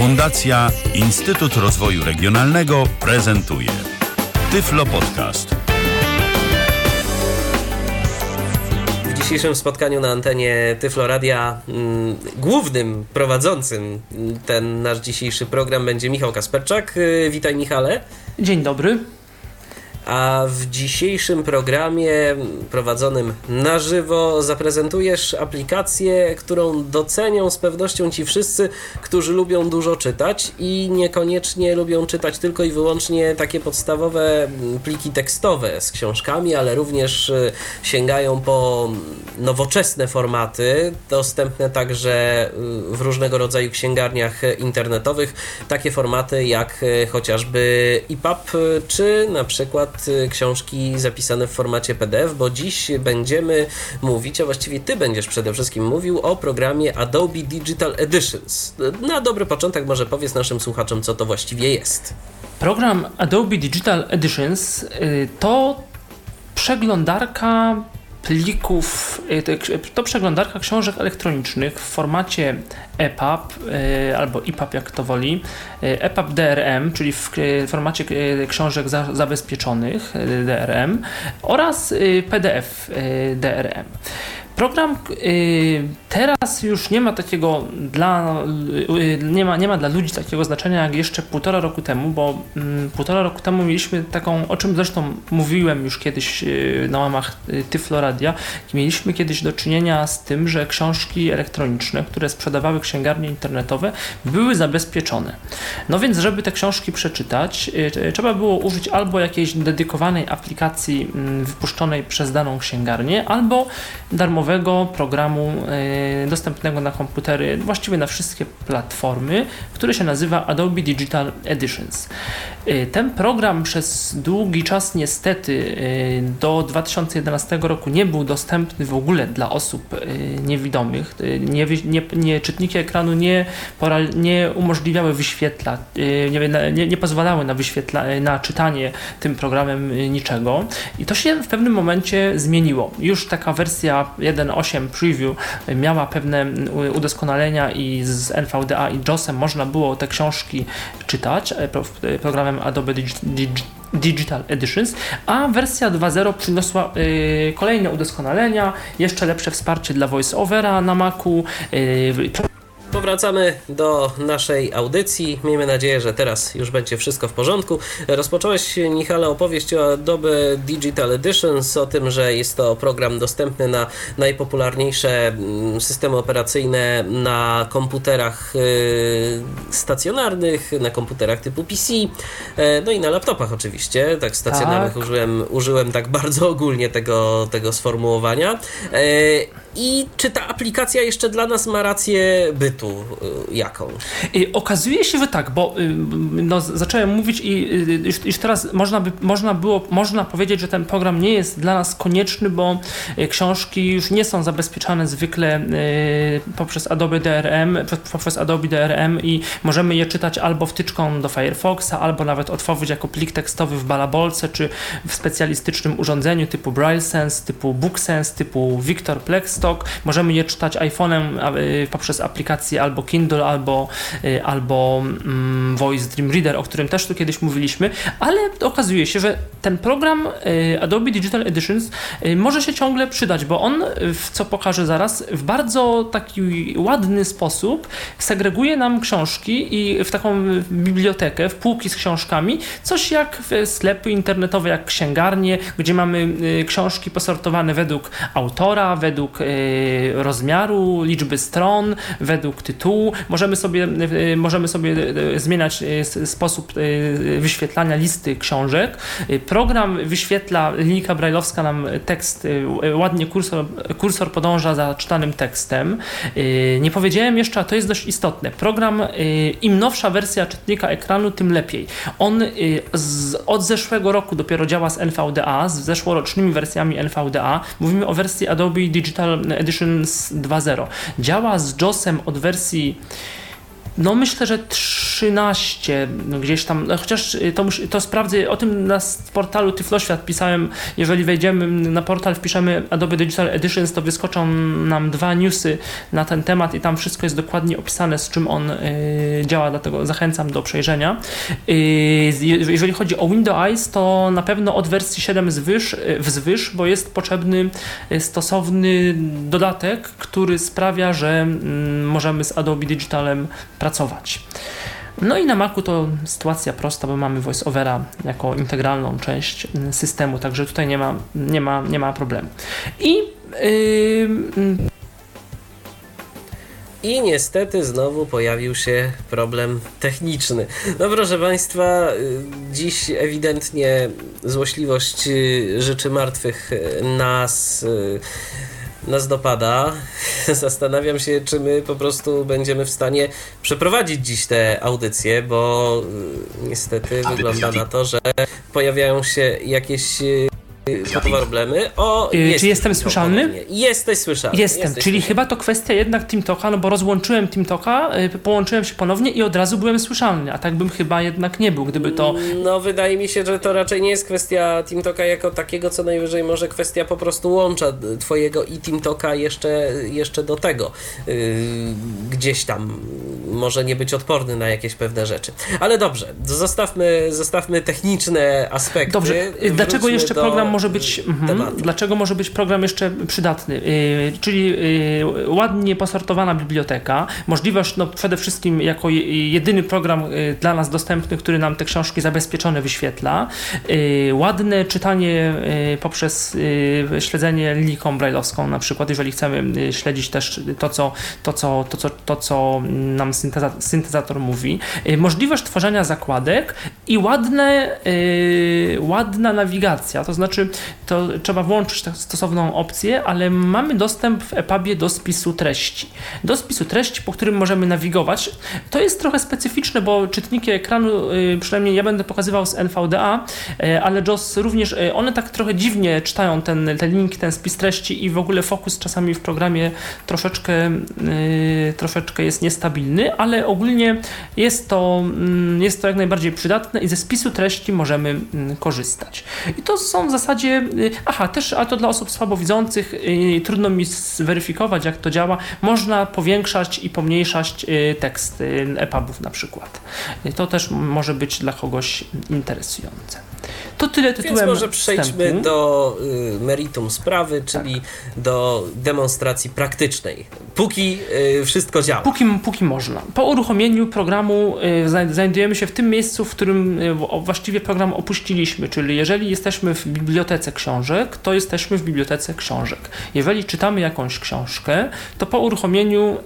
Fundacja Instytut Rozwoju Regionalnego prezentuje Tyflo Podcast. W dzisiejszym spotkaniu na antenie Tyflo Radia mm, głównym prowadzącym ten nasz dzisiejszy program będzie Michał Kasperczak. Y, witaj Michale. Dzień dobry. A w dzisiejszym programie prowadzonym na żywo zaprezentujesz aplikację, którą docenią z pewnością ci wszyscy, którzy lubią dużo czytać i niekoniecznie lubią czytać tylko i wyłącznie takie podstawowe pliki tekstowe z książkami, ale również y, sięgają po nowoczesne formaty, dostępne także y, w różnego rodzaju księgarniach internetowych, takie formaty jak y, chociażby EPUB, czy na przykład Y, książki zapisane w formacie PDF, bo dziś będziemy mówić, a właściwie Ty będziesz przede wszystkim mówił o programie Adobe Digital Editions. Na dobry początek może powiedz naszym słuchaczom, co to właściwie jest. Program Adobe Digital Editions y, to przeglądarka plików, y, to przeglądarka książek elektronicznych w formacie EPUB y, albo EPUB jak to woli, EPUB DRM, czyli w formacie książek zabezpieczonych DRM oraz PDF DRM. Program y, teraz już nie ma takiego dla, y, nie ma, nie ma dla ludzi takiego znaczenia jak jeszcze półtora roku temu, bo mm, półtora roku temu mieliśmy taką, o czym zresztą mówiłem już kiedyś y, na łamach Tyfloradia, mieliśmy kiedyś do czynienia z tym, że książki elektroniczne, które sprzedawały księgarnie internetowe, były zabezpieczone. No więc, żeby te książki przeczytać, trzeba było użyć albo jakiejś dedykowanej aplikacji mm, wypuszczonej przez daną księgarnię, albo darmowego darmowego programu e, dostępnego na komputery, właściwie na wszystkie platformy, który się nazywa Adobe Digital Editions. E, ten program przez długi czas niestety e, do 2011 roku nie był dostępny w ogóle dla osób niewidomych. Nie, nie, nie czytniki ekranu nie, nie umożliwiały wyświetlać, nie, nie, nie pozwalały na, wyświetla, na czytanie tym programem niczego. I to się w pewnym momencie zmieniło. Już taka wersja 1.8 preview miała pewne udoskonalenia i z NVDA i JOSem można było te książki czytać e, programem Adobe Digital Editions, a wersja 2.0 przyniosła y, kolejne udoskonalenia, jeszcze lepsze wsparcie dla VoiceOvera na Macu, y, Powracamy do naszej audycji. Miejmy nadzieję, że teraz już będzie wszystko w porządku. Rozpocząłeś, Michale, opowieść o Adobe Digital Editions, o tym, że jest to program dostępny na najpopularniejsze mm, systemy operacyjne na komputerach y, stacjonarnych, na komputerach typu PC, e, no i na laptopach oczywiście. Tak, stacjonarnych tak. Użyłem, użyłem tak bardzo ogólnie tego, tego sformułowania. I czy ta aplikacja jeszcze dla nas ma rację bytu? Y, jaką? Okazuje się, że tak, bo y, no, zacząłem mówić i y, już, już teraz można, by, można było, można powiedzieć, że ten program nie jest dla nas konieczny, bo książki już nie są zabezpieczane zwykle poprzez Adobe DRM, poprzez Adobe DRM i możemy je czytać albo wtyczką do Firefoxa, albo nawet otworzyć jako plik tekstowy w balabolce, czy w specjalistycznym urządzeniu typu BrailleSense, typu BookSense, typu Victor Możemy je czytać iPhone'em poprzez aplikację albo Kindle, albo, y, albo mm, Voice Dream Reader, o którym też tu kiedyś mówiliśmy, ale okazuje się, że ten program y, Adobe Digital Editions y, może się ciągle przydać, bo on, co pokażę zaraz, w bardzo taki ładny sposób segreguje nam książki i w taką bibliotekę, w półki z książkami, coś jak sklepy internetowe, jak księgarnie, gdzie mamy książki posortowane według autora, według rozmiaru, liczby stron, według tytułu. Możemy sobie, e, możemy sobie zmieniać sposób wyświetlania listy książek. Program wyświetla, linijka brajlowska nam tekst, ładnie kursor, kursor podąża za czytanym tekstem. Nie powiedziałem jeszcze, a to jest dość istotne. Program, im nowsza wersja czytnika ekranu, tym lepiej. On z, od zeszłego roku dopiero działa z NVDA, z zeszłorocznymi wersjami NVDA. Mówimy o wersji Adobe Digital Edition 2.0. Działa z JOSem od wersji no myślę, że 13 no gdzieś tam, no chociaż to, to sprawdzę, o tym na portalu Tyfloświat pisałem, jeżeli wejdziemy na portal, wpiszemy Adobe Digital Editions, to wyskoczą nam dwa newsy na ten temat i tam wszystko jest dokładnie opisane, z czym on y, działa, dlatego zachęcam do przejrzenia. Y, jeżeli chodzi o Windows to na pewno od wersji 7 zwyż, wzwyż, bo jest potrzebny stosowny dodatek, który sprawia, że mm, możemy z Adobe Digitalem pracować. No i na Macu to sytuacja prosta, bo mamy VoiceOvera jako integralną część mm, systemu, także tutaj nie ma, nie ma, nie ma problemu. I yy, i niestety znowu pojawił się problem techniczny. No proszę Państwa, y, dziś ewidentnie złośliwość y, rzeczy martwych y, nas nas dopada. Zastanawiam się, czy my po prostu będziemy w stanie przeprowadzić dziś tę audycję, bo niestety wygląda na to, że pojawiają się jakieś problemy. O, yy, czy jestem słyszalny? Jesteś słyszalny. Jestem, jesteś czyli słyszalny. chyba to kwestia jednak TeamTalka, no bo rozłączyłem TeamTalka, yy, połączyłem się ponownie i od razu byłem słyszalny, a tak bym chyba jednak nie był, gdyby to... No wydaje mi się, że to raczej nie jest kwestia TeamTalka jako takiego, co najwyżej może kwestia po prostu łącza twojego i TeamTalka jeszcze, jeszcze do tego. Yy, gdzieś tam może nie być odporny na jakieś pewne rzeczy. Ale dobrze, zostawmy, zostawmy techniczne aspekty. Dobrze, dlaczego jeszcze program może być mhm, dlaczego może być program jeszcze przydatny? Yy, czyli yy, ładnie posortowana biblioteka, możliwość no, przede wszystkim jako jedyny program yy, dla nas dostępny, który nam te książki zabezpieczone wyświetla, y, ładne czytanie y, poprzez y, śledzenie linijką brailleowską na przykład, jeżeli chcemy śledzić też to, co, to, co, to, co, to, co nam syntezator mówi, możliwość tworzenia zakładek i ładne, ładna nawigacja, to znaczy to trzeba włączyć stosowną opcję, ale mamy dostęp w EPUBie do spisu treści. Do spisu treści, po którym możemy nawigować. To jest trochę specyficzne, bo czytniki ekranu, y, przynajmniej ja będę pokazywał z NVDA, y, ale JOS również, y, one tak trochę dziwnie czytają ten, te linki, ten spis treści i w ogóle fokus czasami w programie troszeczkę, troszeczkę jest niestabilny, ale ogólnie jest to, mm, jest to jak najbardziej przydatne i ze spisu treści możemy mm, korzystać. I to są w zasadzie Y, aha, też, a to dla osób słabowidzących y, trudno mi zweryfikować, jak to działa. Można powiększać i pomniejszać y, tekst EPUBów na przykład. To też może być dla kogoś interesujące. To tyle tytułem Więc może przejdźmy wstępu. do y, meritum sprawy, czyli tak. do demonstracji praktycznej. Póki y, wszystko działa. Póki, póki można. Po uruchomieniu programu y, znajdujemy się w tym miejscu, w którym właściwie program opuściliśmy, czyli jeżeli jesteśmy w bibliotece książek, to jesteśmy w bibliotece książek. Jeżeli czytamy jakąś książkę, to po uruchomieniu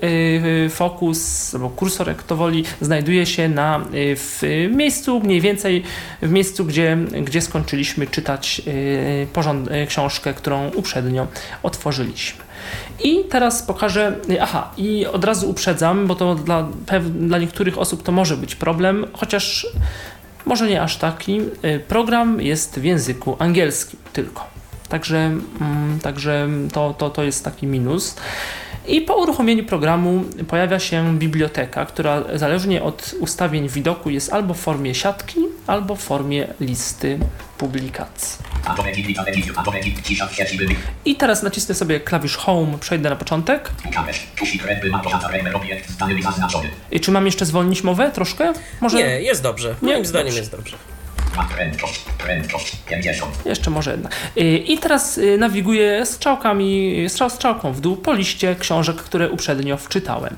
fokus albo kursor, jak to woli, znajduje się na, w miejscu mniej więcej w miejscu, gdzie, gdzie skończyliśmy czytać y, y, książkę, którą uprzednio otworzyliśmy. I teraz pokażę, y, aha, i od razu uprzedzam, bo to dla, dla niektórych osób to może być problem, chociaż może nie aż taki. Program jest w języku angielskim tylko. Także, mm, także to, to, to jest taki minus. I po uruchomieniu programu pojawia się biblioteka, która zależnie od ustawień widoku jest albo w formie siatki, albo w formie listy publikacji. I teraz nacisnę sobie klawisz Home, przejdę na początek. I czy mam jeszcze zwolnić mowę troszkę? Może... Nie, jest dobrze. Moim Nie? zdaniem dobrze. jest dobrze. Jeszcze może jedna. Y, I teraz y, nawiguję strzałkami, strzał strzałką w dół po liście książek, które uprzednio wczytałem.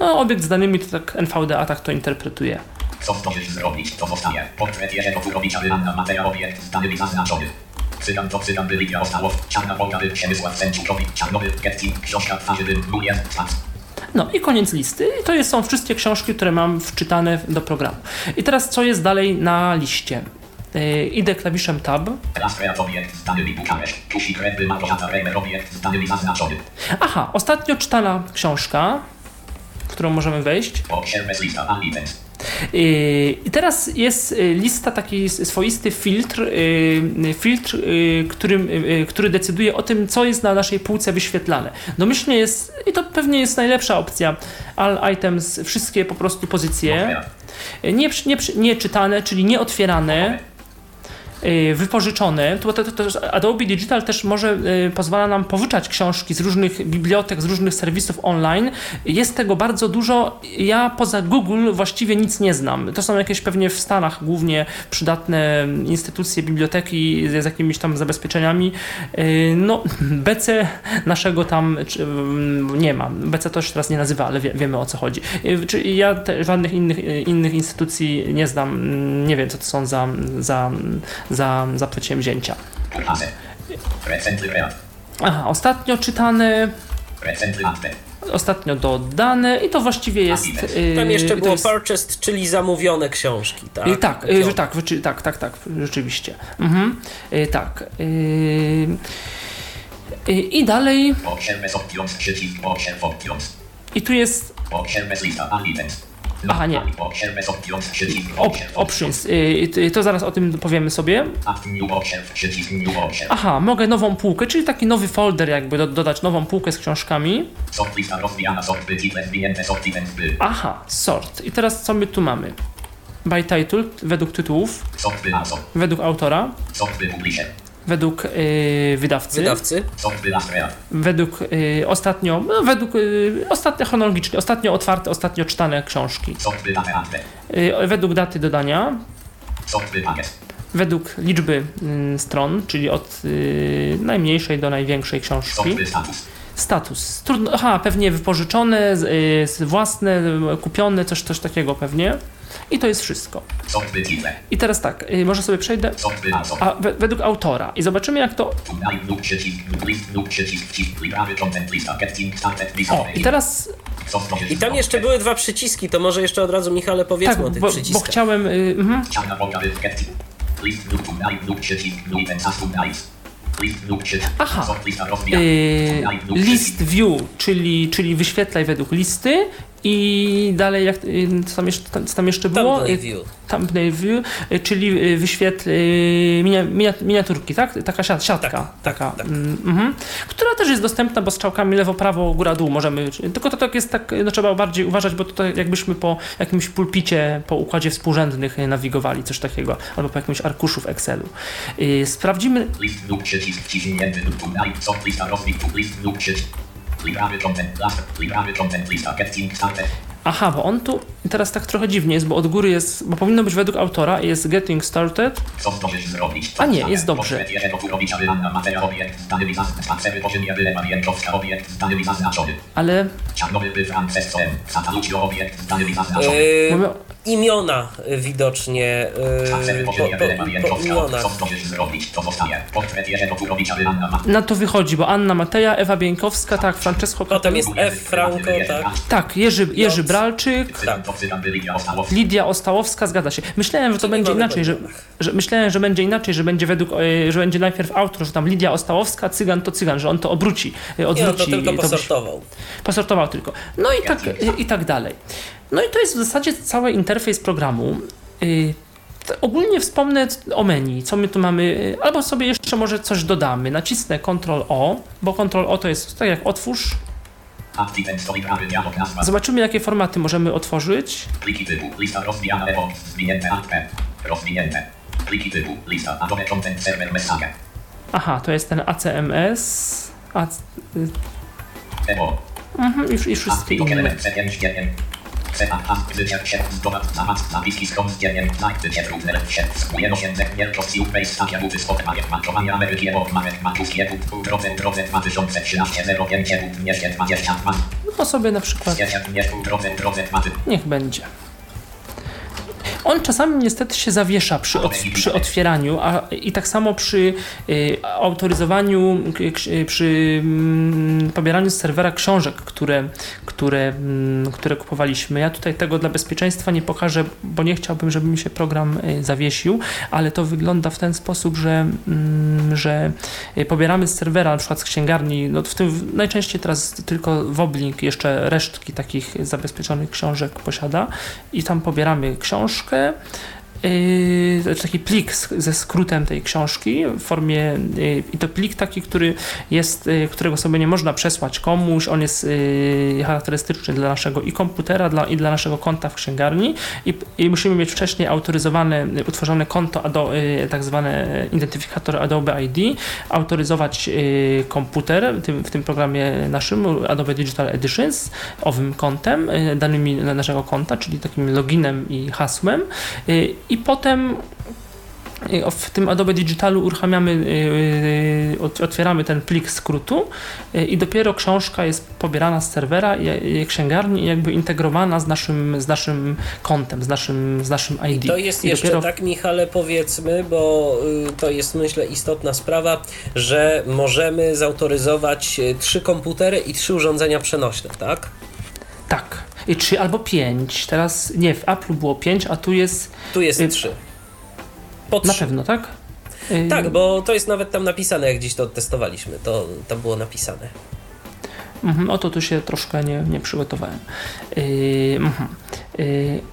No, obiekt z danymi to tak NVDA tak to interpretuje. Co zdążysz zrobić, to zostanie. Portret Jerzego Mateja obiekt z danymi zaznaczony. Cygan to cygan byli Białostałow, Czarna Wolga by Przemysław Sędziukowi, Czarnobyl, Getting, książka twarzy by no i koniec listy. I to jest, są wszystkie książki, które mam wczytane do programu. I teraz co jest dalej na liście? Yy, idę klawiszem Tab. Aha, ostatnio czytana książka, w którą możemy wejść. I teraz jest lista, taki swoisty filtr, filtr którym, który decyduje o tym, co jest na naszej półce wyświetlane. Domyślnie jest, i to pewnie jest najlepsza opcja, all items, wszystkie po prostu pozycje, nie, nie, nie czytane, czyli nieotwierane, Y, wypożyczone. To, to, to, Adobe Digital też może y, pozwala nam pożyczać książki z różnych bibliotek, z różnych serwisów online. Jest tego bardzo dużo. Ja poza Google właściwie nic nie znam. To są jakieś pewnie w Stanach głównie przydatne instytucje, biblioteki z jakimiś tam zabezpieczeniami. Y, no, BC naszego tam nie ma. BC to się teraz nie nazywa, ale wie, wiemy o co chodzi. Ja te, żadnych innych, innych instytucji nie znam. Nie wiem, co to są za, za za, za przedsięwzięcia. Aha, ostatnio czytane. Ostatnio dodane i to właściwie jest. Tam jeszcze było jest... purchased, czyli zamówione książki, tak? Yy, tak, yy, tak, tak, tak, tak, rzeczywiście. Mhm. Tak. I dalej. I tu jest. Aha, nie. Op options. Y, to zaraz o tym powiemy sobie. Aha, mogę nową półkę, czyli taki nowy folder jakby do, dodać nową półkę z książkami. Aha, sort. I teraz co my tu mamy? By title, według tytułów. Według autora według y, wydawcy. Wydawcy. Według y, ostatnio, no, według y, ostatnio chronologicznie, ostatnio otwarte, ostatnio czytane książki. Y, według daty dodania. Według liczby y, stron, czyli od y, najmniejszej do największej książki. Status. Trudno, aha, pewnie wypożyczone, własne, kupione, coś, coś takiego pewnie. I to jest wszystko. I teraz tak, y, może sobie przejdę. A, według autora. I zobaczymy jak to... O, i teraz... I tam jeszcze były dwa przyciski, to może jeszcze od razu Michale powiedzmy tak, o tych bo, przyciskach. bo chciałem... Y. Aha. Yy, list view, czyli, czyli wyświetlaj według listy i dalej, jak, y, co, tam jeszcze, co tam jeszcze było? Thumbnail view. Thumbnail view, y, czyli y, wyświetl miniaturki, tak? Taka siatka. Tak, tak taka, tak. Mm, która też jest dostępna, bo strzałkami lewo, prawo, góra, dół możemy. Tylko to tak jest tak, no trzeba bardziej uważać, bo to jakbyśmy po jakimś pulpicie, po układzie współrzędnych nawigowali, coś takiego, albo po jakimś arkuszu w Excelu. Sprawdzimy. List lub przycisk wciśnięty lub co lista list lub przycisk Aha, bo on tu teraz tak trochę dziwnie jest, bo od góry jest, bo powinno być według autora, jest getting started. A nie, jest dobrze. Ale... Yy, imiona widocznie po imionach. Na to wychodzi, bo Anna Mateja, Ewa Bieńkowska, tak, Francesco Potem jest F. Franco, tak. Tak, Jerzy, Jerzy Bralczyk, tak. Lidia Ostałowska, zgadza się. Myślałem, że to będzie inaczej, że, że, myślałem, że będzie inaczej, że będzie według, e, że będzie najpierw autor, że tam Lidia Ostałowska, Cygan to Cygan, że on to obróci. Odwróci, Nie, on to tylko posortował. Posortował tylko. No i tak, i tak dalej. No i to jest w zasadzie cały interfejs programu. Y, ogólnie wspomnę o menu, co my tu mamy, y, albo sobie jeszcze może coś dodamy. Nacisnę Ctrl O, bo Ctrl O to jest tak jak otwórz. Zobaczymy, jakie formaty możemy otworzyć. Pliki typu, lista zwinięte rozwinięte. Pliki typu, lista Adobe Content Server Message. Aha, to jest ten ACMS. A, y, mhm, i, i wszystkie inne. No sobie na przykład. Niech będzie. On czasami niestety się zawiesza przy, przy otwieraniu, a i tak samo przy y, autoryzowaniu, y, przy y, pobieraniu z serwera książek, które, które, mm, które kupowaliśmy. Ja tutaj tego dla bezpieczeństwa nie pokażę, bo nie chciałbym, żeby mi się program y, zawiesił, ale to wygląda w ten sposób, że, mm, że pobieramy z serwera, na przykład z księgarni, no w tym najczęściej teraz tylko Woblink jeszcze resztki takich zabezpieczonych książek posiada i tam pobieramy książkę, Yy, taki plik ze skrótem tej książki w formie yy, i to plik taki, który jest, yy, którego sobie nie można przesłać komuś, on jest charakterystyczny dla naszego i komputera dla, i dla naszego konta w księgarni. I, i musimy mieć wcześniej autoryzowane, utworzone konto, tak zwane identyfikator Adobe ID, autoryzować komputer w tym, w tym programie naszym Adobe Digital Editions owym kontem, danymi naszego konta, czyli takim loginem i hasłem i potem y, w tym Adobe Digitalu uruchamiamy, y, y, otwieramy ten plik skrótu i dopiero książka jest pobierana z serwera i księgarni i jakby integrowana z naszym, z naszym kontem, z naszym, z naszym ID. I to jest I jeszcze dopiero... tak, Michale, powiedzmy, bo to jest myślę istotna sprawa, że możemy zautoryzować trzy komputery i trzy urządzenia przenośne, tak? Tak. I trzy albo pięć. Teraz nie, w Apple było pięć, a tu jest. Tu jest y, trzy. Po Na pewno, tak? Y, tak, bo to jest nawet tam napisane, jak dziś to testowaliśmy. To tam było napisane. Mhm, o to tu się troszkę nie, nie przygotowałem. Yy,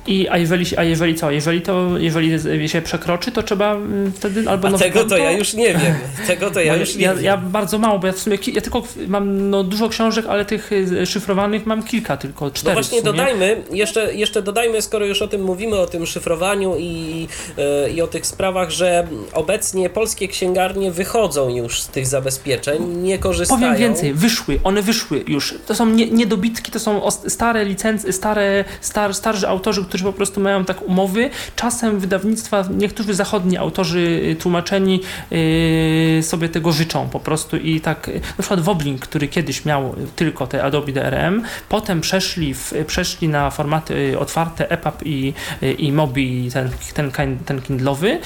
I, a, jeżeli, a jeżeli co? Jeżeli to jeżeli się przekroczy, to trzeba y, wtedy albo. A tego to ja już nie wiem. Tego to ja już nie ja, wiem. Ja bardzo mało, bo ja w sumie ja tylko mam no, dużo książek, ale tych y, szyfrowanych mam kilka, tylko no cztery. No właśnie dodajmy, jeszcze, jeszcze dodajmy, skoro już o tym mówimy, o tym szyfrowaniu i, yy, i o tych sprawach, że obecnie polskie księgarnie wychodzą już z tych zabezpieczeń, nie korzystają. Powiem więcej, wyszły, one wyszły już. To są nie, niedobitki, to są stare licencje, stare, star, starzy autorzy, którzy po prostu mają tak umowy. Czasem wydawnictwa, niektórzy zachodni autorzy y, tłumaczeni yy, sobie tego życzą po prostu i tak, na przykład Woblink, który kiedyś miał tylko te Adobe DRM, potem przeszli, w, przeszli na formaty y, otwarte EPUB i, y, i Mobi, ten, ten, ten Kindlowy,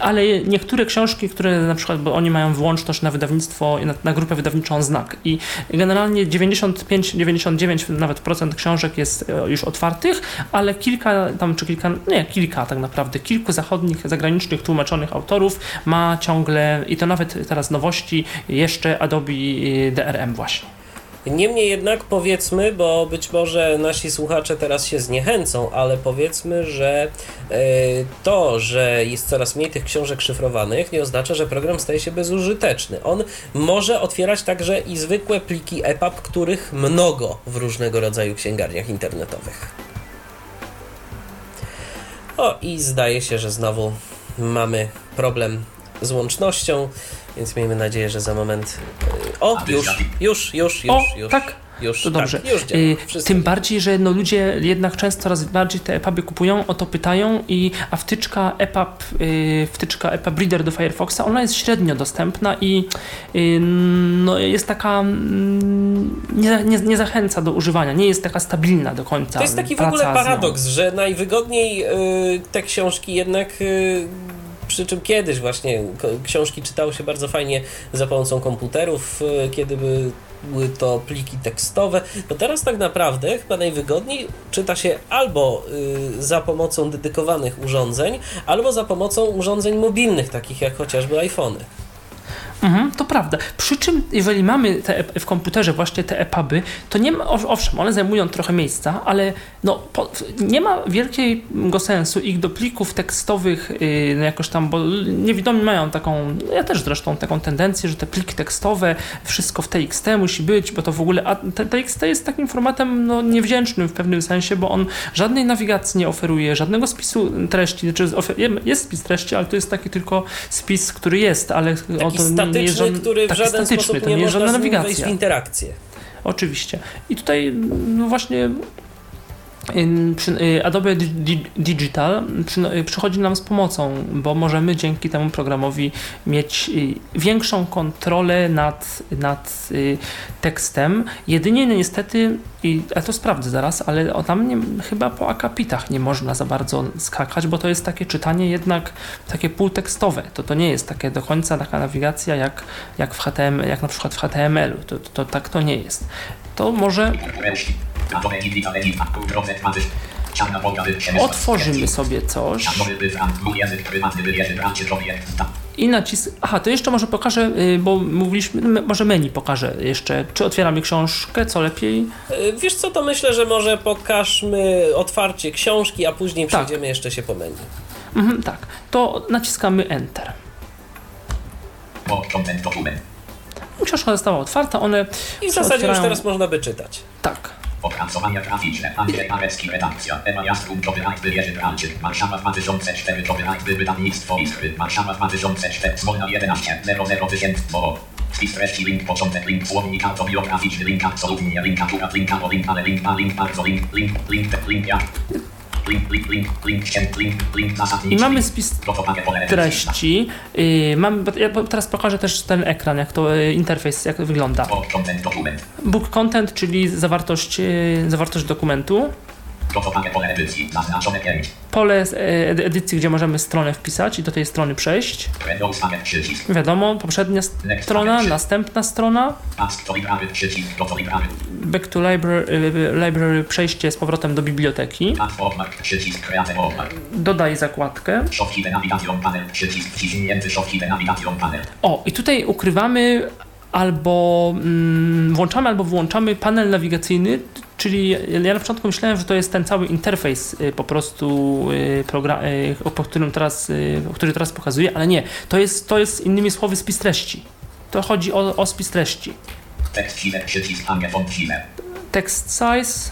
ale niektóre książki, które na przykład, bo oni mają wyłączność na wydawnictwo, na, na grupę wydawniczą Znak i generalnie 95-99 nawet procent książek jest już otwartych, ale kilka tam, czy kilka, nie, kilka tak naprawdę, kilku zachodnich, zagranicznych, tłumaczonych autorów ma ciągle, i to nawet teraz nowości, jeszcze Adobe e, DRM właśnie. Niemniej jednak powiedzmy, bo być może nasi słuchacze teraz się zniechęcą, ale powiedzmy, że e, to, że jest coraz mniej tych książek szyfrowanych, nie oznacza, że program staje się bezużyteczny. On może otwierać także i zwykłe pliki EPUB, których mnogo w różnego rodzaju księgarniach internetowych. O, i zdaje się, że znowu mamy problem z łącznością. Więc miejmy nadzieję, że za moment. Y, o, już, już, już, już, o, już. Tak. Już, to dobrze. Tak, już działa, y, Tym bardziej, że no ludzie jednak często coraz bardziej te EPUBy kupują, o to pytają, i, a wtyczka EPUB, yy, wtyczka EPUB Reader do Firefoxa, ona jest średnio dostępna i yy, no, jest taka, yy, nie, nie, nie, zachęca do używania, nie jest taka stabilna do końca. To jest taki w ogóle paradoks, że najwygodniej y, te książki jednak y, przy czym kiedyś właśnie książki czytało się bardzo fajnie za pomocą komputerów, e, kiedy były to pliki tekstowe. No teraz tak naprawdę chyba najwygodniej czyta się albo y, za pomocą dedykowanych urządzeń, albo za pomocą urządzeń mobilnych, takich jak chociażby iPhony. Mhm, to prawda. Przy czym, jeżeli mamy te, w komputerze właśnie te EPUBy, to nie ma, owszem, one zajmują trochę miejsca, ale no, po, nie ma wielkiego sensu ich do plików tekstowych yy, jakoś tam, bo niewidomi mają taką, ja też zresztą taką tendencję, że te pliki tekstowe, wszystko w TXT musi być, bo to w ogóle, a TXT jest takim formatem no, niewdzięcznym w pewnym sensie, bo on żadnej nawigacji nie oferuje, żadnego spisu treści, znaczy jest spis treści, ale to jest taki tylko spis, który jest, ale taki o to statyczny, który w żaden sposób nie, nie można żadna nawigacja. wejść w interakcję. Oczywiście. I tutaj no właśnie Adobe Di- Di- Digital y, przychodzi nam z pomocą, bo możemy dzięki temu programowi mieć y, większą kontrolę nad, nad y, tekstem. Jedynie niestety, ja to sprawdzę zaraz, ale tam nie, chyba po akapitach nie można za bardzo skakać, bo to jest takie czytanie jednak takie półtekstowe. To, to nie jest takie do końca taka nawigacja jak, jak, w HTML, jak na przykład w HTML-u. To, to, to tak to nie jest. To może otworzymy sobie coś. I nacisk. Aha, to jeszcze może pokażę, y, bo mówiliśmy, m- może menu pokażę jeszcze. Czy otwieramy książkę, co lepiej? Y, Wiesz co, to myślę, że może pokażmy otwarcie książki, a później Tak. przejdziemy jeszcze się po menu. Mhm, tak, to naciskamy Enter. Content dokument. Książka została otwarta, one. I w zasadzie już otwierają- teraz można by czytać. Tak. Opracowania graficzne. Andrzej Parecki, redakcja. Ewa Jastrun, copyright wybierze brancie. Warszawa 2004, copyright wy- wydawnictwo Iskry. Warszawa 2004, Smolna 11, 00 tysięcy, bo... Wpis treści, link, początek, link, słownik autobiograficzny, link, absolutnie, link, akurat, link, albo link, ale link, link, bardzo, link, link, link, link, ja. Link, link, link, link, ścięt, link, link, zasadniczy. I mamy link. Spis Gotowanie pole treści. Y, mam, ja teraz pokażę też ten ekran, jak to y, interfejs, jak wygląda. Content dokument. Book content, czyli zawartość, y, zawartość dokumentu. Pole edycji, naznaczone 5. Pole e, edy- edycji, gdzie możemy stronę wpisać i do tej strony przejść. Wiadomo, poprzednia strona, następna strona. Back to library, y, library przejście z powrotem do biblioteki. Dodaj zakładkę. O, i tutaj ukrywamy albo mm, włączamy, albo wyłączamy panel nawigacyjny, czyli ja na początku myślałem, że to jest ten cały interfejs y, po prostu, y, progra- y, po którym teraz, który teraz pokazuję, ale nie, to jest, to jest innymi słowy spis treści. To chodzi o, o spis treści. Text size,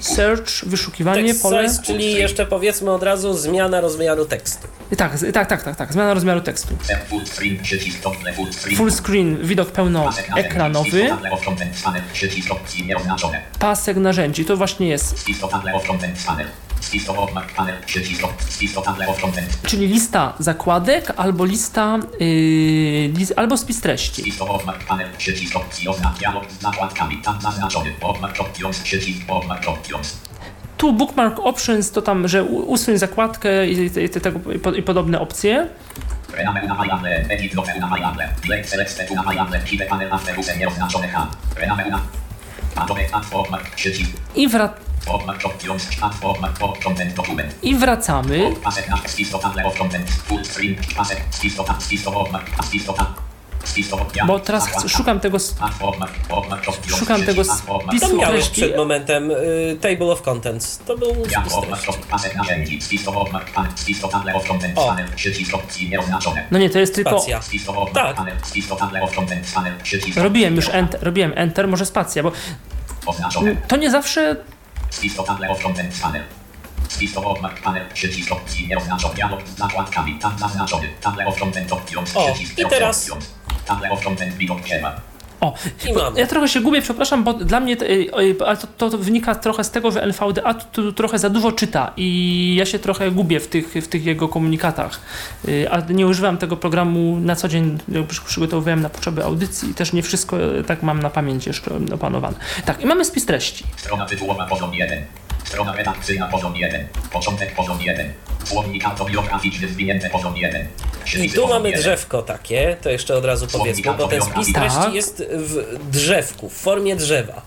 Search wyszukiwanie, Text pole. size, czyli jeszcze powiedzmy od razu zmiana rozmiaru tekstu. Tak, tak, tak, tak, tak, zmiana rozmiaru tekstu. Full screen, widok pełnoekranowy, pasek narzędzi, to właśnie jest Czyli lista zakładek albo lista, yy, lis, albo spis treści. Tu bookmark options to tam, że usuń zakładkę i, i, i, i, po, i podobne opcje. I, wra- I wracamy. Bo teraz szukam tego, Szukam tego spisu Tam miałeś przed momentem y, table of contents. To był spis O. no nie, to jest tylko, Spacja. Tak. robiłem już enter, robiłem enter, może spacja, bo to nie zawsze, Spisto handle of content panel. Spisto bookmark panel, przycisk opcji nieoznaczony. Dialog z nakładkami. Tam naznaczony. Handle of content options, O, przycisk i teraz-. Handle of content widok drzewa. O, ja trochę się gubię, przepraszam, bo dla mnie, to, y, y, ale to, to, to wynika trochę z tego, że NVDA tu, tu trochę za dużo czyta i ja się trochę gubię w tych, w tych jego komunikatach. Y, A nie używam tego programu na co dzień, y, przy- przygotowywałem na potrzeby audycji i też nie wszystko y, tak mam na pamięć jeszcze opanowane. Tak, i mamy spis treści. Strona tytułowa poziom 1. Strona redakcyjna poziom 1. Początek poziom 1. Słownik autobiograficzny zwinięte poziom 1. I tu mamy 1. drzewko takie, to jeszcze od razu powiedzmy, bo ten spis treści jest w drzewku, w formie drzewa.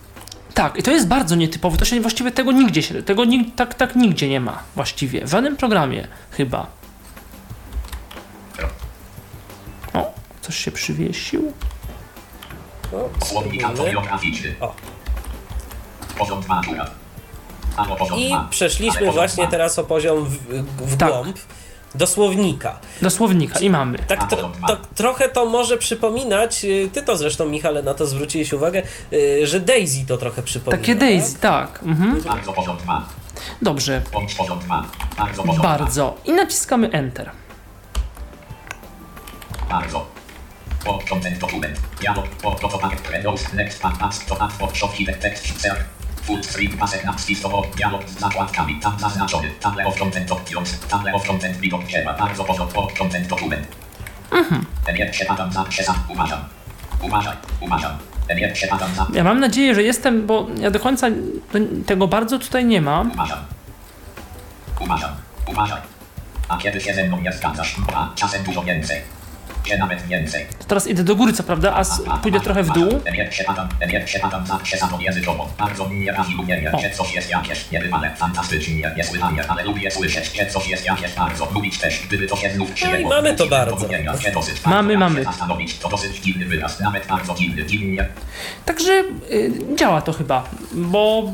Tak, i to jest bardzo nietypowe. To się właściwie tego nigdzie się, tego nig, tak, tak nigdzie nie ma właściwie. W żadnym programie chyba. O, coś się przywiesił. No, Słownik autobiograficzny. O. Poziom 2 góra. I 2. Ale przeszliśmy właśnie 2. teraz o poziom w, w Tak. głąb do słownika. Do słownika i mamy. Tak tro, to, trochę to może przypominać, y, ty to zresztą Michale na to zwróciłeś uwagę, y, że Daisy to trochę przypomina. Takie Daisy, tak. Mhm. Bardzo poziom 2. Dobrze, Bądź poziom 2. Bardzo poziom 2. bardzo. I naciskamy Enter. Bardzo. Dialog. Windows. Next. To. Text. Full screen pasek na spisowo, dialog z zakładkami, tam zaznaczony, table of content options, table of content widok trzeba, bardzo porządkowo, content dokument. Ten jak się padam na przesad, uważam. Uważaj, uważam. Ten jak się padam na, Ja mam nadzieję, że jestem, bo ja do końca tego bardzo tutaj nie ma. uważam. Uważam, uważaj. A kiedy się ze mną nie zgadzasz, a czasem dużo więcej. Czy nawet więcej. To teraz idę do góry, co prawda, a s- pójdę trochę w dół. Ten jak się padam, ten jak się padam na przesadą językową. Bardzo mnie razi umienie, że coś jest jakieś niebywale, fantastycznie, niesłychanie, ale lubię słyszeć, że coś jest jakieś bardzo. Lubić też, gdyby to się znów przyjęło. mamy to bardzo. porównania, że dosyć Mamy, mamy. jak się Zastanowić, to dosyć dziwny wyraz, nawet bardzo dziwny, dziwnie. Także y, działa to chyba, bo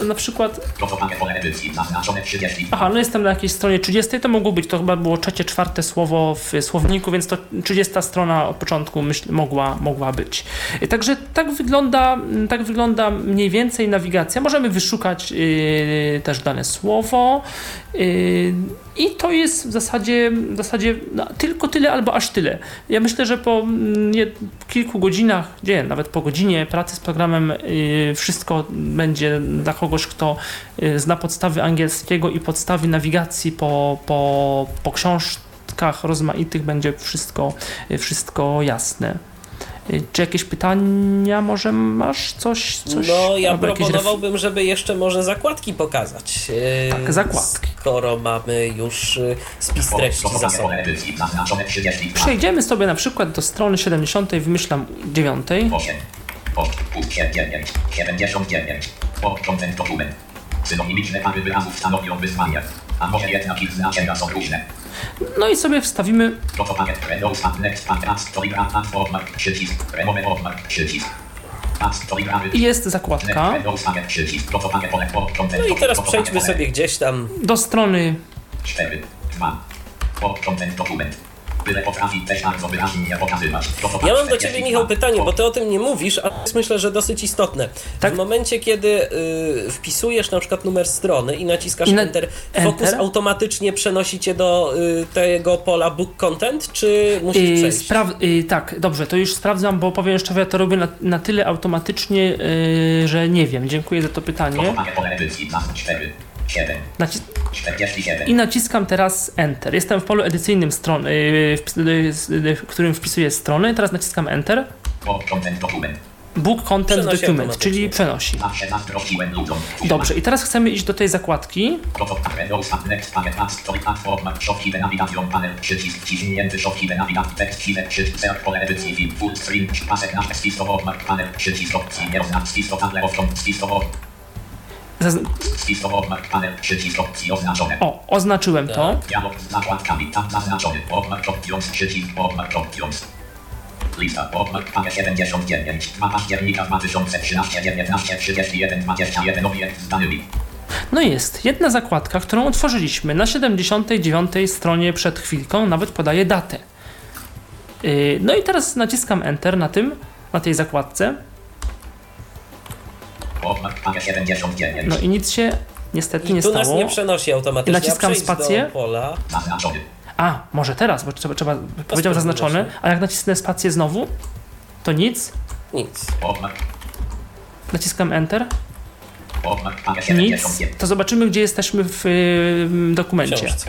a, na przykład, Protopakie pole edycji, zaznaczone 30. aha, no jestem na jakiejś stronie 30, to mogło być, to chyba było trzecie, czwarte słowo w słowniku, więc to 30 strona od początku myśl, mogła, mogła być. Y, Także tak wygląda, mm, tak wygląda mniej więcej nawigacja. Możemy wyszukać y, też dane słowo y, i to jest w zasadzie, w zasadzie no, tylko tyle albo aż tyle. Ja myślę, że po mm, nie, kilku godzinach, gdzie nawet po godzinie pracy z programem y, wszystko będzie dla kogoś, kto y, zna podstawy angielskiego i podstawy nawigacji po, po, po książkach rozmaitych będzie wszystko, y, wszystko jasne. Y, Czy jakieś pytania może masz? Coś? coś No, ja jakieś ref- proponowałbym, żeby jeszcze może zakładki pokazać. Yy, Tak, zakładki. Skoro mamy już spis treści za sobą. pole edycji, zaznaczone 30. Przejdziemy sobie na przykład do strony 70, wymyślam 9. 8. Post, punkt 9. 79. Pod content dokument. Synonimiczne pary wyrazów stanowią wyzwanie. A może jednak ich znaczenia są różne. No i sobie wstawimy. Jest zakładka. No i teraz przejdźmy sobie gdzieś tam. Do strony. 4 2 pod content dokument Ja mam do 42, Ciebie, Michał, pytanie, bo Ty o tym nie mówisz, a to jest myślę, że dosyć istotne. Tak. W momencie, kiedy y, wpisujesz na przykład numer strony i naciskasz I na- Enter, Focus Enter? automatycznie przenosi Cię do y, tego pola Book Content, czy musisz Yy, przejść? spraw- yy, tak, dobrze, to już sprawdzam, bo powiem szczerze, ja to robię na, na tyle automatycznie, yy, że nie wiem. Dziękuję za to pytanie. Protopakiet pole edycji na 4 7 Nacis- 47 I naciskam teraz Enter. Jestem w polu edycyjnym strony, wpis- yy, yy, w którym wpisuję strony. Teraz naciskam Enter. content Book Content Przenosi Document, czyli przenosi. Dobrze, i teraz chcemy iść do tej zakładki. Zazn- o, oznaczyłem to. Dialog z zakładkami Tab zaznaczony Bookmark Options Przycisk Bookmark Options Lista Bookmark Panel 79 2 października 2013 19 31 21 Obiekt z danymi No jest. Jedna zakładka, którą otworzyliśmy na 79 stronie przed chwilką, nawet podaje datę. Yy, No i teraz naciskam Enter na tym, na tej zakładce. Bookmark Panel 79 No i nic się niestety nie I tu nas stało. nie przenosi automatycznie. Naciskam a przejdź spację. Pola. Zaznaczony A, może teraz, bo trzeba, trzeba powiedział zaznaczone, a jak nacisnę spację znowu, to nic. Nic. Naciskam Enter, nic. 79 To zobaczymy, gdzie jesteśmy w yy, dokumencie. Książce.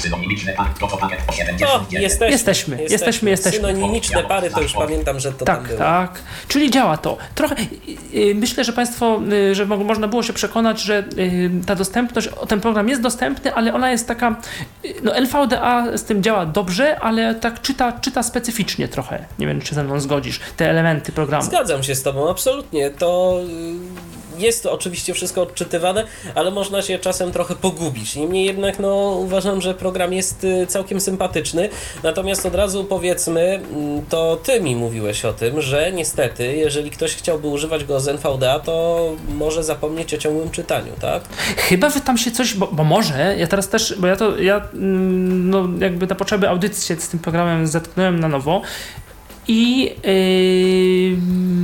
Synonimiczne pan protopakiet po No, 79. jesteśmy. Jesteśmy, jesteśmy, jesteśmy. Synonimiczne pary, to już pamiętam, że to tam Tak, było. tak. Czyli działa to. Trochę yy, myślę, że Państwo, yy, że mo- można było się przekonać, że ta dostępność, ten program jest dostępny, ale ona jest taka. No, LVDA z tym działa dobrze, ale tak czyta, czyta specyficznie trochę. Nie wiem, czy ze mną zgodzisz. Te elementy programu. Zgadzam się z Tobą, absolutnie. To y, jest to oczywiście wszystko odczytywane, ale można się czasem trochę pogubić. Niemniej jednak no, uważam, że program jest y, całkiem sympatyczny. Natomiast od razu powiedzmy, mm, to Ty mi mówiłeś o tym, że niestety, jeżeli ktoś chciałby używać go z NVDA, to może zapomnieć o ciągłym czytaniu, tak? Chyba, że tam się coś, bo, bo może, ja teraz też, bo ja to, ja mm, no jakby na potrzeby audycji się z tym programem zetknąłem na nowo i yy,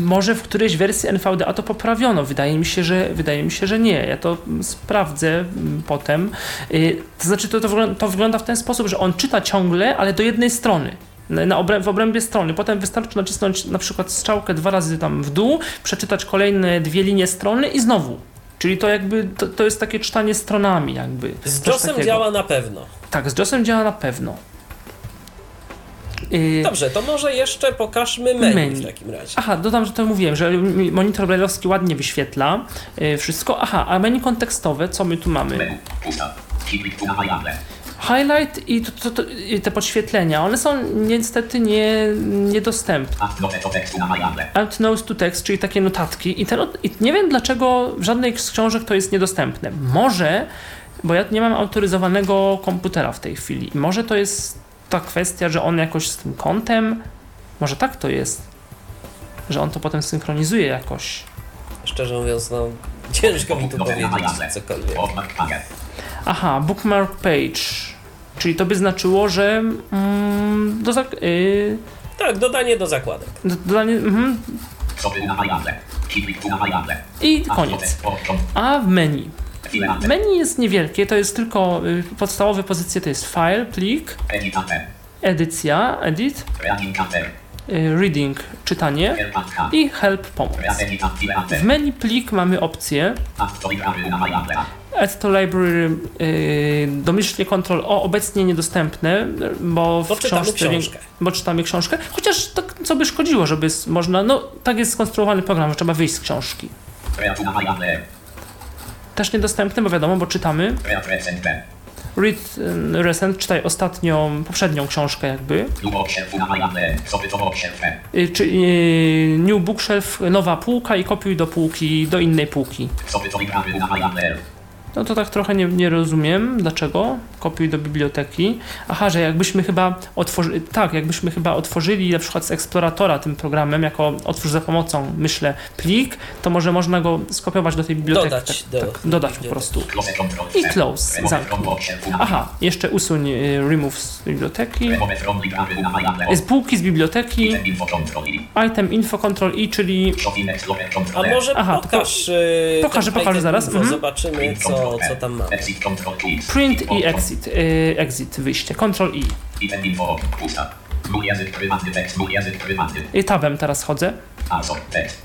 może w którejś wersji NVDA to poprawiono. Wydaje mi się, że wydaje mi się, że nie. Ja to sprawdzę mm, potem. Yy, to znaczy, to, to, wygląda, to wygląda w ten sposób, że on czyta ciągle, ale do jednej strony. na, na obrę- w obrębie strony. Potem wystarczy nacisnąć na przykład strzałkę dwa razy tam w dół, przeczytać kolejne dwie linie strony i znowu. Czyli to jakby, to, to jest takie czytanie stronami jakby. Z takiego. działa na pewno. Tak, z JOSem działa na pewno. Yy, Dobrze, to może jeszcze pokażmy menu, Menu. w takim razie. Aha, dodam, że to mówiłem, że monitor brailleowski ładnie wyświetla yy, wszystko. Aha, a menu kontekstowe, co my tu mamy? Menu. Pusta. Highlight i, to, to, to, i te podświetlenia, one są niestety nie, niedostępne. Alt notes to text, czyli takie notatki. I, I nie wiem dlaczego w żadnej z książek to jest niedostępne. Może, bo ja nie mam autoryzowanego komputera w tej chwili. I Może to jest ta kwestia, że on jakoś z tym kątem, może tak to jest, że on to potem synchronizuje jakoś. Szczerze mówiąc, no ciężko mi tu powiedzieć cokolwiek. Aha, bookmark page. Czyli to by znaczyło, że mm, do zak- yy, Tak, dodanie do zakładek. do, dodanie, mhm, i koniec. A w menu. Menu jest niewielkie, to jest tylko y, podstawowe pozycje to jest file, plik, edycja, edit, Reading y, reading, czytanie i help, pomoc. W menu plik mamy opcję Add to library na highlighter. add to library, y, domyślnie Ctrl O, obecnie niedostępne, bo w Bo czytamy książce, książkę. bo czytamy książkę, chociaż tak co by szkodziło, żeby można, no tak jest skonstruowany program, że trzeba wyjść z książki. Read tu na highlighter. Też niedostępne, bo wiadomo, bo czytamy. Read recent y, recent, czytaj ostatnią, poprzednią książkę jakby. Y, Czy y, New Bookshelf, nowa półka i kopiuj do półki, do innej półki. No to tak trochę nie, nie rozumiem, dlaczego. Kopiuj do biblioteki. Aha, że jakbyśmy chyba otworzyli, tak, jakbyśmy chyba otworzyli na przykład z Exploratora tym programem, jako otwórz za pomocą, myślę, plik, to może można go skopiować do tej biblioteki. Dodać tak, do tak, dodać po prostu. I close, zamknij. Aha, jeszcze usuń y, remove z biblioteki. Z półki z biblioteki, Item info control. i, czyli A może Aha, pokaż, y, pokażę, pokażę zaraz. info, Mhm. Zobaczymy, co, co tam. Exit keys. print i Control. Exit, y, exit, wyjście, control i. Info. Pusta. Mój język prywatny tekst. Język prywatny. I tabem teraz chodzę, Also. Tekst.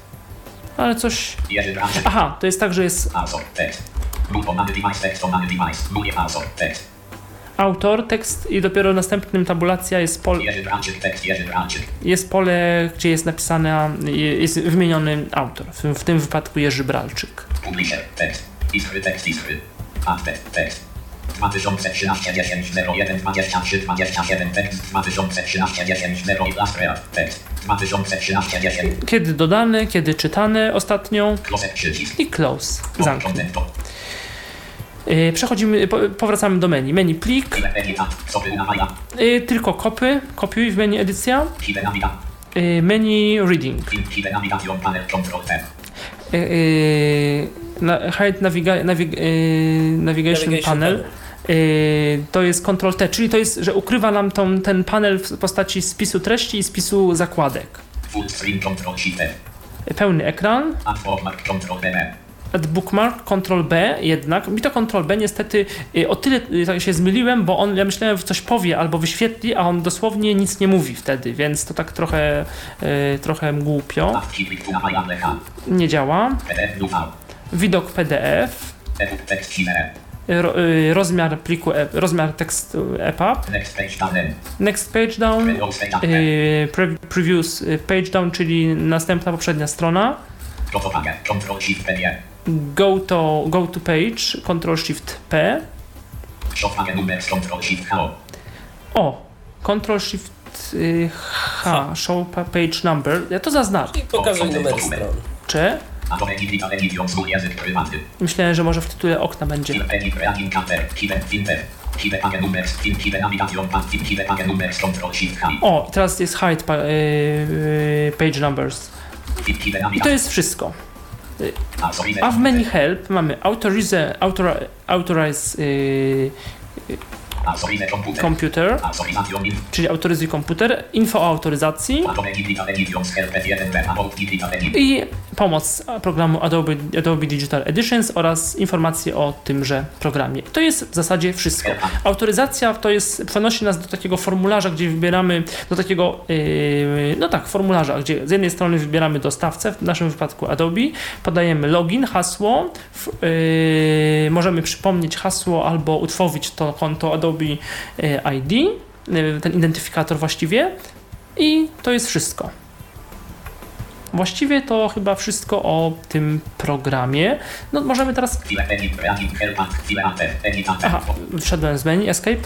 ale coś... Aha, to jest tak, że jest Also. Tekst. Device. Tekst pomany device. Mój also. Tekst. autor, tekst i dopiero następnym tabulacja jest, pol, Jerzy Brandczyk. Tekst. Jerzy Brandczyk. jest pole, gdzie jest napisane, jest wymieniony autor, w tym, w tym wypadku Jerzy Bralczyk. Publisher. Tekst. Iskry. Tekst. Iskry. Add tekst. Tekst. 2013 10 01 23 27 tekst 2013 10 0 Illustrator tekst 2013 10 Kiedy dodane, kiedy czytane ostatnio Close i close, zamknij. Yy, Przechodzimy, po, powracamy do menu. Menu plik, yy, tylko kopy, kopiuj w menu edycja, yy, menu reading. Na, hide naviga, navig, yy, navigation, Navigation panel. Yy, to jest Ctrl T, czyli to jest, że ukrywa nam tą, ten panel w postaci spisu treści i spisu zakładek. Full screen Yy, Pełny ekran, Add bookmark control B bookmark, Ctrl B jednak. Mi to Ctrl B niestety yy, o tyle yy, tak się zmyliłem, bo on, ja myślałem, że coś powie albo wyświetli, a on dosłownie nic nie mówi wtedy, więc to tak trochę, yy, trochę głupio. Nie działa. Widok PDF, rozmiar pliku, e, rozmiar tekstu EPUB. Next page down Next page down, previous page down, czyli następna poprzednia strona. P nie Go to, go to page, Ctrl Shift P. Shofage numbers control shift H O, Ctrl Shift yy, H, show pa- page number. Ja to zaznaczę. I pokazuj numer prywatny Myślałem, że może w tytule okna będzie. O, teraz jest hide pa, yy, yy, page numbers. I to jest wszystko. A w menu help mamy authorize, author, authorize Computer, czyli autoryzuj komputer, info o autoryzacji Adobe Digital Edition Helpet 1 Web About Digital Edition. i pomoc programu Adobe, Adobe Digital Editions oraz informacje o tymże programie. To jest w zasadzie wszystko. Autoryzacja to jest, przenosi nas do takiego formularza, gdzie wybieramy, do takiego, yy, no tak, formularza, gdzie z jednej strony wybieramy dostawcę, w naszym wypadku Adobe, podajemy login, hasło, w, yy, możemy przypomnieć hasło albo utworzyć to konto Adobe ID, yy, ten identyfikator właściwie i to jest wszystko. Właściwie to chyba wszystko o tym programie. No możemy teraz. Aha, wszedłem z menu Escape.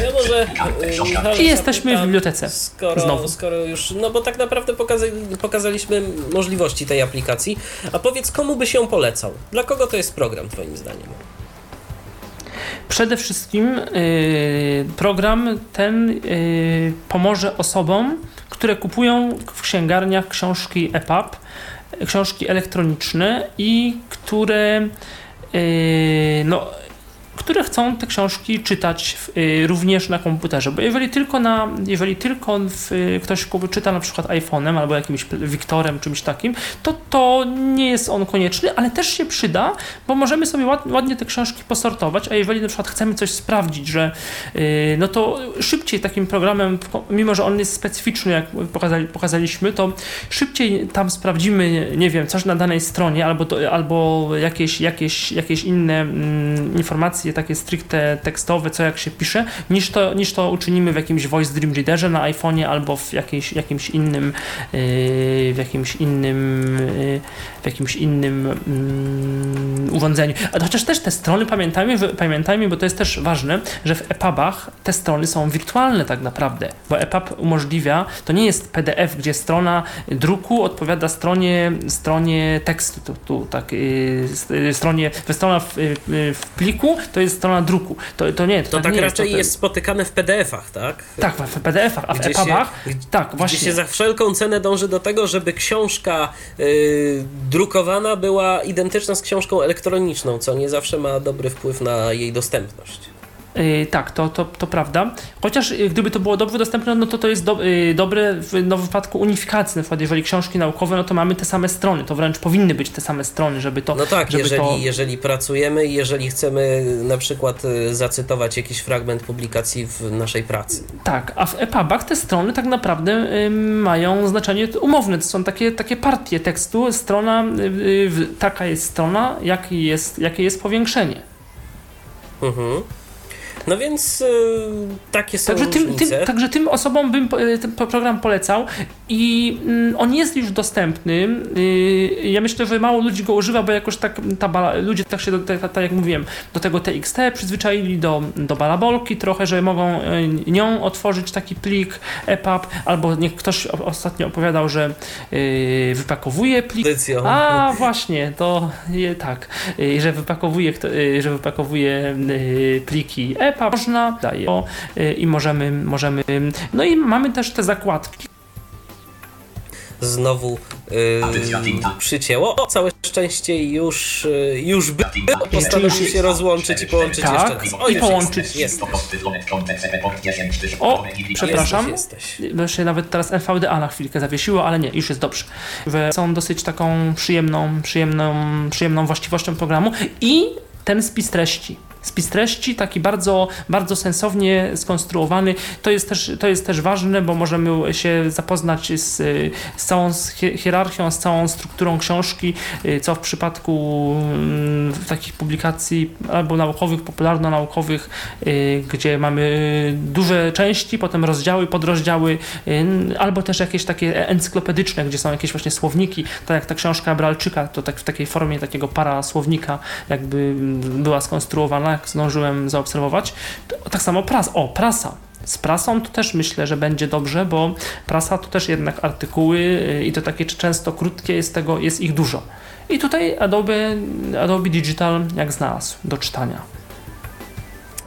Ja może. Michale, I jesteśmy w zapytam, bibliotece. Skoro, Znowu. skoro już, no bo tak naprawdę pokazali, pokazaliśmy możliwości tej aplikacji, a powiedz komu by się polecał? Dla kogo to jest program twoim zdaniem? Przede wszystkim yy, program ten yy, pomoże osobom, które kupują w księgarniach książki EPUB, książki elektroniczne i które yy, no, które chcą te książki czytać w, y, również na komputerze. Bo jeżeli tylko, na, jeżeli tylko w, y, ktoś czyta na przykład iPhone'em albo jakimś Wiktorem, czymś takim, to to nie jest on konieczny, ale też się przyda, bo możemy sobie ład, ładnie te książki posortować, a jeżeli na przykład chcemy coś sprawdzić, że y, no to szybciej takim programem, mimo że on jest specyficzny, jak pokazali, pokazaliśmy, to szybciej tam sprawdzimy, nie wiem, coś na danej stronie albo, to, albo jakieś, jakieś, jakieś inne mm, informacje takie stricte tekstowe, co jak się pisze, niż to, niż to uczynimy w jakimś Voice Dream Readerze na iPhone'ie albo w jakiejś, jakimś innym yy, w jakimś innym yy, w jakimś innym mm, urządzeniu. A chociaż też te strony pamiętajmy, pamiętajmy, bo to jest też ważne, że w EPUBach te strony są wirtualne tak naprawdę, bo EPUB umożliwia, to nie jest PDF, gdzie strona druku odpowiada stronie, stronie tekstu, tu, tu tak, yy, stronie, strona w, w pliku to jest strona druku. To, to nie, to, To tak tak nie raczej to, jest spotykane w PDF-ach, tak? Tak, w PDF-ach, a w Gdzie się- EPUBach, tak, Gdzie właśnie. się za wszelką cenę dąży do tego, żeby książka y, drukowana była identyczna z książką elektroniczną, co nie zawsze ma dobry wpływ na jej dostępność. Yy, tak, to, to, to prawda. Chociaż yy, gdyby to było dobrze dostępne, no to to jest do, yy, dobre w, no, w wypadku unifikacji. Na przykład, jeżeli książki naukowe, no to mamy te same strony. To wręcz powinny być te same strony, żeby to. No tak, jeżeli, to... jeżeli pracujemy i jeżeli chcemy na przykład y, zacytować jakiś fragment publikacji w naszej pracy. Tak, a w EPUBach te strony tak naprawdę mają znaczenie umowne. To są takie, takie partie tekstu. Strona, taka jest strona, jakie jest, jakie jest powiększenie. Mhm. No więc y, takie są Także tym, różnice. tym, także tym osobom bym po- ten program polecał i mm, on jest już dostępny. Yy, ja myślę, że mało ludzi go używa, bo jakoś tak ta bala, ludzie tak się, do, te- tak jak mówiłem, do tego TXT przyzwyczaili, do, do balabolki trochę, że mogą yy, nią otworzyć taki plik EPUB, albo niech ktoś ostatnio opowiadał, że yy, wypakowuje plik. A właśnie, to je, tak, y, że wypakowuje, y, że wypakowuje y, pliki EPA, można, daje o, y, i możemy, możemy, no i mamy też te zakładki, Znowu y, Tinta. przycięło. O, całe szczęście już, y, już było. Postanowił się rozłączyć i połączyć Tak. jeszcze raz. O, I połączyć. Jest. O, przepraszam. Się nawet teraz NVDA na chwilkę zawiesiło, ale nie, już jest dobrze. Są dosyć taką przyjemną, przyjemną, przyjemną właściwością programu i ten spis treści. Spis treści taki bardzo, bardzo sensownie skonstruowany. To jest, też, to jest też ważne, bo możemy się zapoznać z, z całą hi- hierarchią, z całą strukturą książki, y, co w przypadku mm, takich publikacji albo naukowych, popularno-naukowych, y, gdzie mamy duże części, potem rozdziały, podrozdziały, y, albo też jakieś takie encyklopedyczne, gdzie są jakieś właśnie słowniki, tak jak ta książka Bralczyka, to tak w takiej formie takiego parasłownika jakby mm, była skonstruowana, jak zdążyłem zaobserwować. Tak samo prasa, o prasa. Z prasą to też myślę, że będzie dobrze, bo prasa to też jednak artykuły y, i to takie często krótkie, jest tego, jest ich dużo. I tutaj Adobe, Adobe Digital jak znalazł do czytania.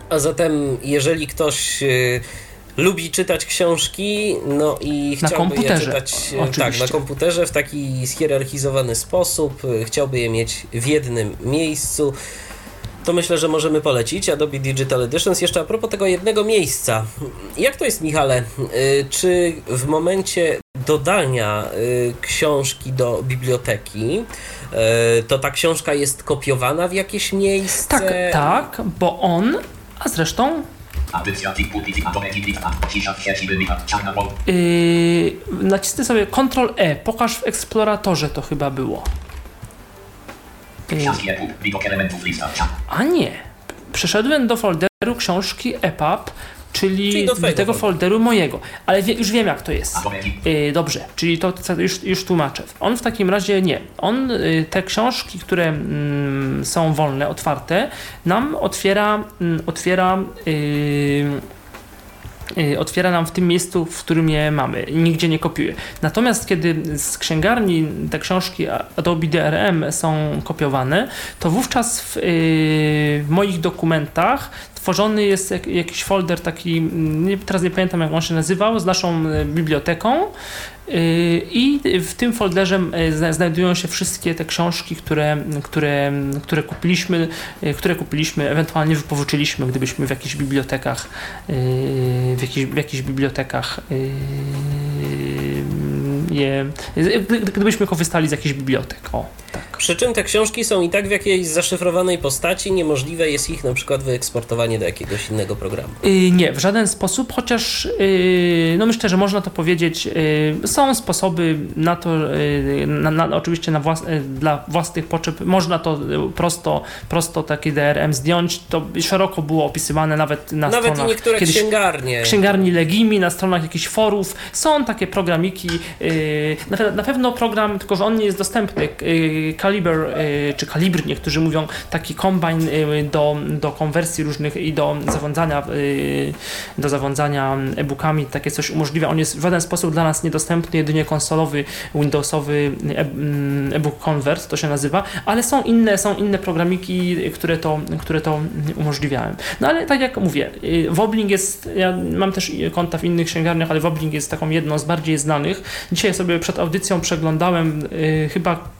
A zatem, jeżeli ktoś y, lubi czytać książki, no i Na chciałby je czytać oczywiście. tak, na komputerze w taki schierarchizowany sposób, chciałby je mieć w jednym miejscu. To myślę, że możemy polecić Adobe Digital Editions. Jeszcze a propos tego jednego miejsca. Jak to jest, Michale? E, Czy w momencie dodania e, książki do biblioteki, e, to ta książka jest kopiowana w jakieś miejsce? Tak, tak, bo on, a zresztą. Yy, nacisnę sobie Ctrl E, pokaż w eksploratorze to chyba było. Książki EPUB. Widok elementów lista. A nie. Przeszedłem do folderu książki EPUB, czyli, Czyli do tego folderu. mojego. Ale wie, już wiem jak to jest. Yy, dobrze, czyli to, to już, już tłumaczę. On w takim razie nie. On yy, te książki, które mm, są wolne, otwarte, nam otwiera, mm, otwiera y, otwiera nam w tym miejscu, w którym je mamy. Nigdzie nie kopiuje. Natomiast kiedy z księgarni te książki Adobe DRM są kopiowane, to wówczas w, y, w moich dokumentach tworzony jest jak, jakiś folder taki, mm, nie, teraz nie pamiętam jak on się nazywał, z naszą y, biblioteką y, i w tym folderze y, zna- znajdują się wszystkie te książki, które, które, które kupiliśmy, y, które kupiliśmy, ewentualnie wypożyczyliśmy, gdybyśmy w jakichś bibliotekach w jakichś, w jakichś bibliotekach je, gdy- gdybyśmy korzystali z jakichś bibliotek. O, tak. Przy czym te książki są i tak w jakiejś zaszyfrowanej postaci, niemożliwe jest ich na przykład wyeksportowanie do jakiegoś innego programu. Y, Nie, w żaden sposób, chociaż y, no myślę, że można to powiedzieć. y, Są sposoby na to, y, na, na, oczywiście na włas, y, dla własnych potrzeb, można to y, prosto, prosto taki DRM zdjąć. To szeroko było opisywane nawet na Nawet stronach. niektóre kiedyś- księgarnie. księgarni Legimi, na stronach jakichś forów. Są takie programiki. Yy, na, na pewno program, tylko że on nie jest dostępny. Yy, Caliber, yy, czy Calibr, niektórzy mówią, taki kombine yy, do, do konwersji różnych i do zarządzania, yy, do zarządzania e-bookami, takie coś umożliwia. On jest w żaden sposób dla nas niedostępny, jedynie konsolowy, Windowsowy e- mm, e-book convert to się nazywa, ale są inne, są inne programiki, które to, które to umożliwiają. No ale tak jak mówię, y, Woblink jest, ja mam też konta w innych księgarniach, ale Woblink jest taką jedną z bardziej znanych. Dzisiaj sobie przed audycją przeglądałem y, chyba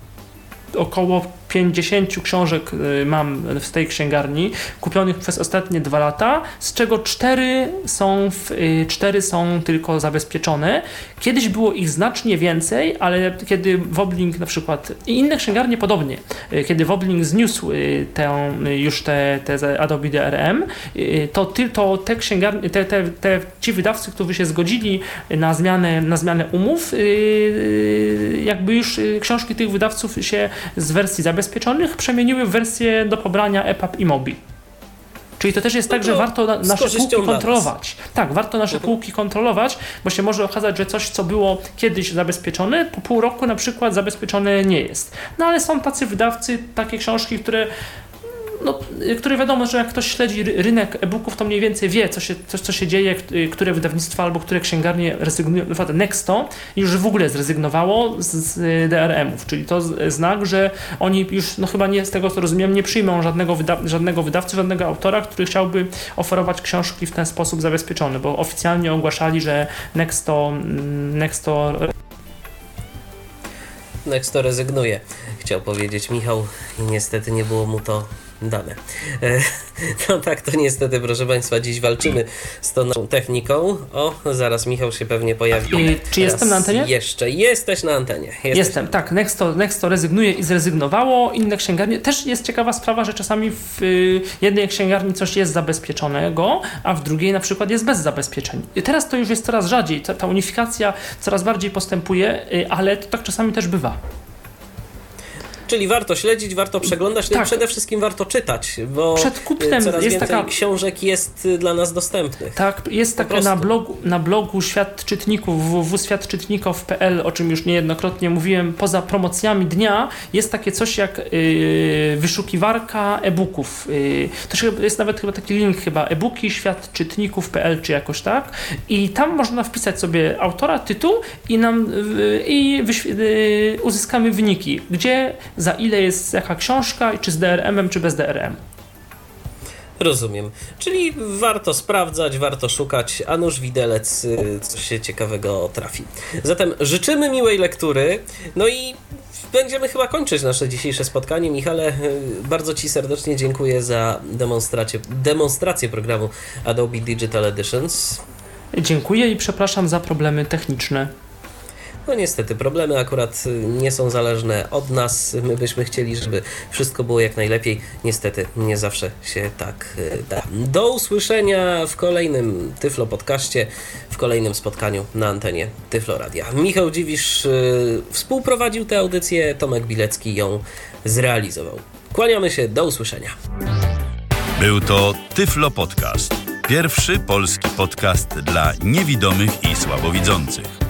około 50 książek y, mam w tej księgarni, kupionych przez ostatnie dwa lata, z czego cztery są, w, y, cztery są tylko zabezpieczone. Kiedyś było ich znacznie więcej, ale kiedy Woblink na przykład i inne księgarnie podobnie, y, kiedy Woblink zniósł tę, już te, te Adobe DRM, to, ty, to te księgarnie, te, te, te, ci wydawcy, którzy się zgodzili na zmianę, na zmianę umów, jakby już książki tych wydawców się z wersji zabezpieczonych przemieniły w wersję do pobrania EPUB i MOBI. Czyli to też jest No tak, że to warto na, nasze półki kontrolować. Tak, warto nasze Mhm. półki kontrolować, bo się może okazać, że coś, co było kiedyś zabezpieczone, po pół roku na przykład zabezpieczone nie jest. No ale są tacy wydawcy, takie książki, które no, które wiadomo, że jak ktoś śledzi ry- rynek e-booków, to mniej więcej wie, co się, co, co się dzieje, y, które wydawnictwa albo które księgarnie rezygnują. Nexto już w ogóle zrezygnowało z, z DRM-ów, czyli to znak, że oni już, no chyba nie z tego co rozumiem, nie przyjmą żadnego, wyda- żadnego wydawcy, żadnego autora, który chciałby oferować książki w ten sposób zabezpieczony, bo oficjalnie ogłaszali, że Nexto, mm, Nexto Nexto rezygnuje, chciał powiedzieć Michał i niestety nie było mu to dane. E, No tak, to niestety, proszę Państwa, dziś walczymy z tą naszą techniką. O, zaraz Michał się pewnie pojawi. Czy jestem na antenie? Jeszcze, jesteś na antenie. Jesteś Jestem, tak. Nexto, Nexto rezygnuje i zrezygnowało. Inne księgarnie. Też jest ciekawa sprawa, że czasami w y, jednej księgarni coś jest zabezpieczonego, a w drugiej na przykład jest bez zabezpieczeń. I teraz to już jest coraz rzadziej. Ta, ta unifikacja coraz bardziej postępuje, y, ale to tak czasami też bywa. Czyli warto śledzić, warto przeglądać, no Tak. i przede wszystkim warto czytać, bo Przed kupnem coraz jest więcej taka- książek jest y, dla nas dostępnych. Tak, jest Po takie na blogu, na blogu Świat Czytników, www.światczytników.pl, o czym już niejednokrotnie mówiłem, poza promocjami dnia, jest takie coś jak y, wyszukiwarka e-booków. Y, to jest nawet chyba taki link chyba e-booki światczytników.pl czy jakoś tak. I tam można wpisać sobie autora, tytuł i nam y, i uzyskamy wyniki, gdzie, za ile jest jaka książka czy z DRM-em, czy bez DRM. Rozumiem. Czyli warto sprawdzać, warto szukać, a nuż widelec y, coś się ciekawego trafi. Zatem życzymy miłej lektury, no i będziemy chyba kończyć nasze dzisiejsze spotkanie. Michale, y, bardzo Ci serdecznie dziękuję za demonstrację, demonstrację programu Adobe Digital Editions. Dziękuję i przepraszam za problemy techniczne. No niestety, problemy akurat y, nie są zależne od nas. My byśmy chcieli, żeby wszystko było jak najlepiej. Niestety, nie zawsze się tak y, da. Do usłyszenia w kolejnym Tyflo podcaście, w kolejnym spotkaniu na antenie Tyflo Radia. Michał Dziwisz y, współprowadził tę audycję, Tomek Bilecki ją zrealizował. Kłaniamy się, do usłyszenia. Był to Tyflo Podcast. Pierwszy polski podcast dla niewidomych i słabowidzących.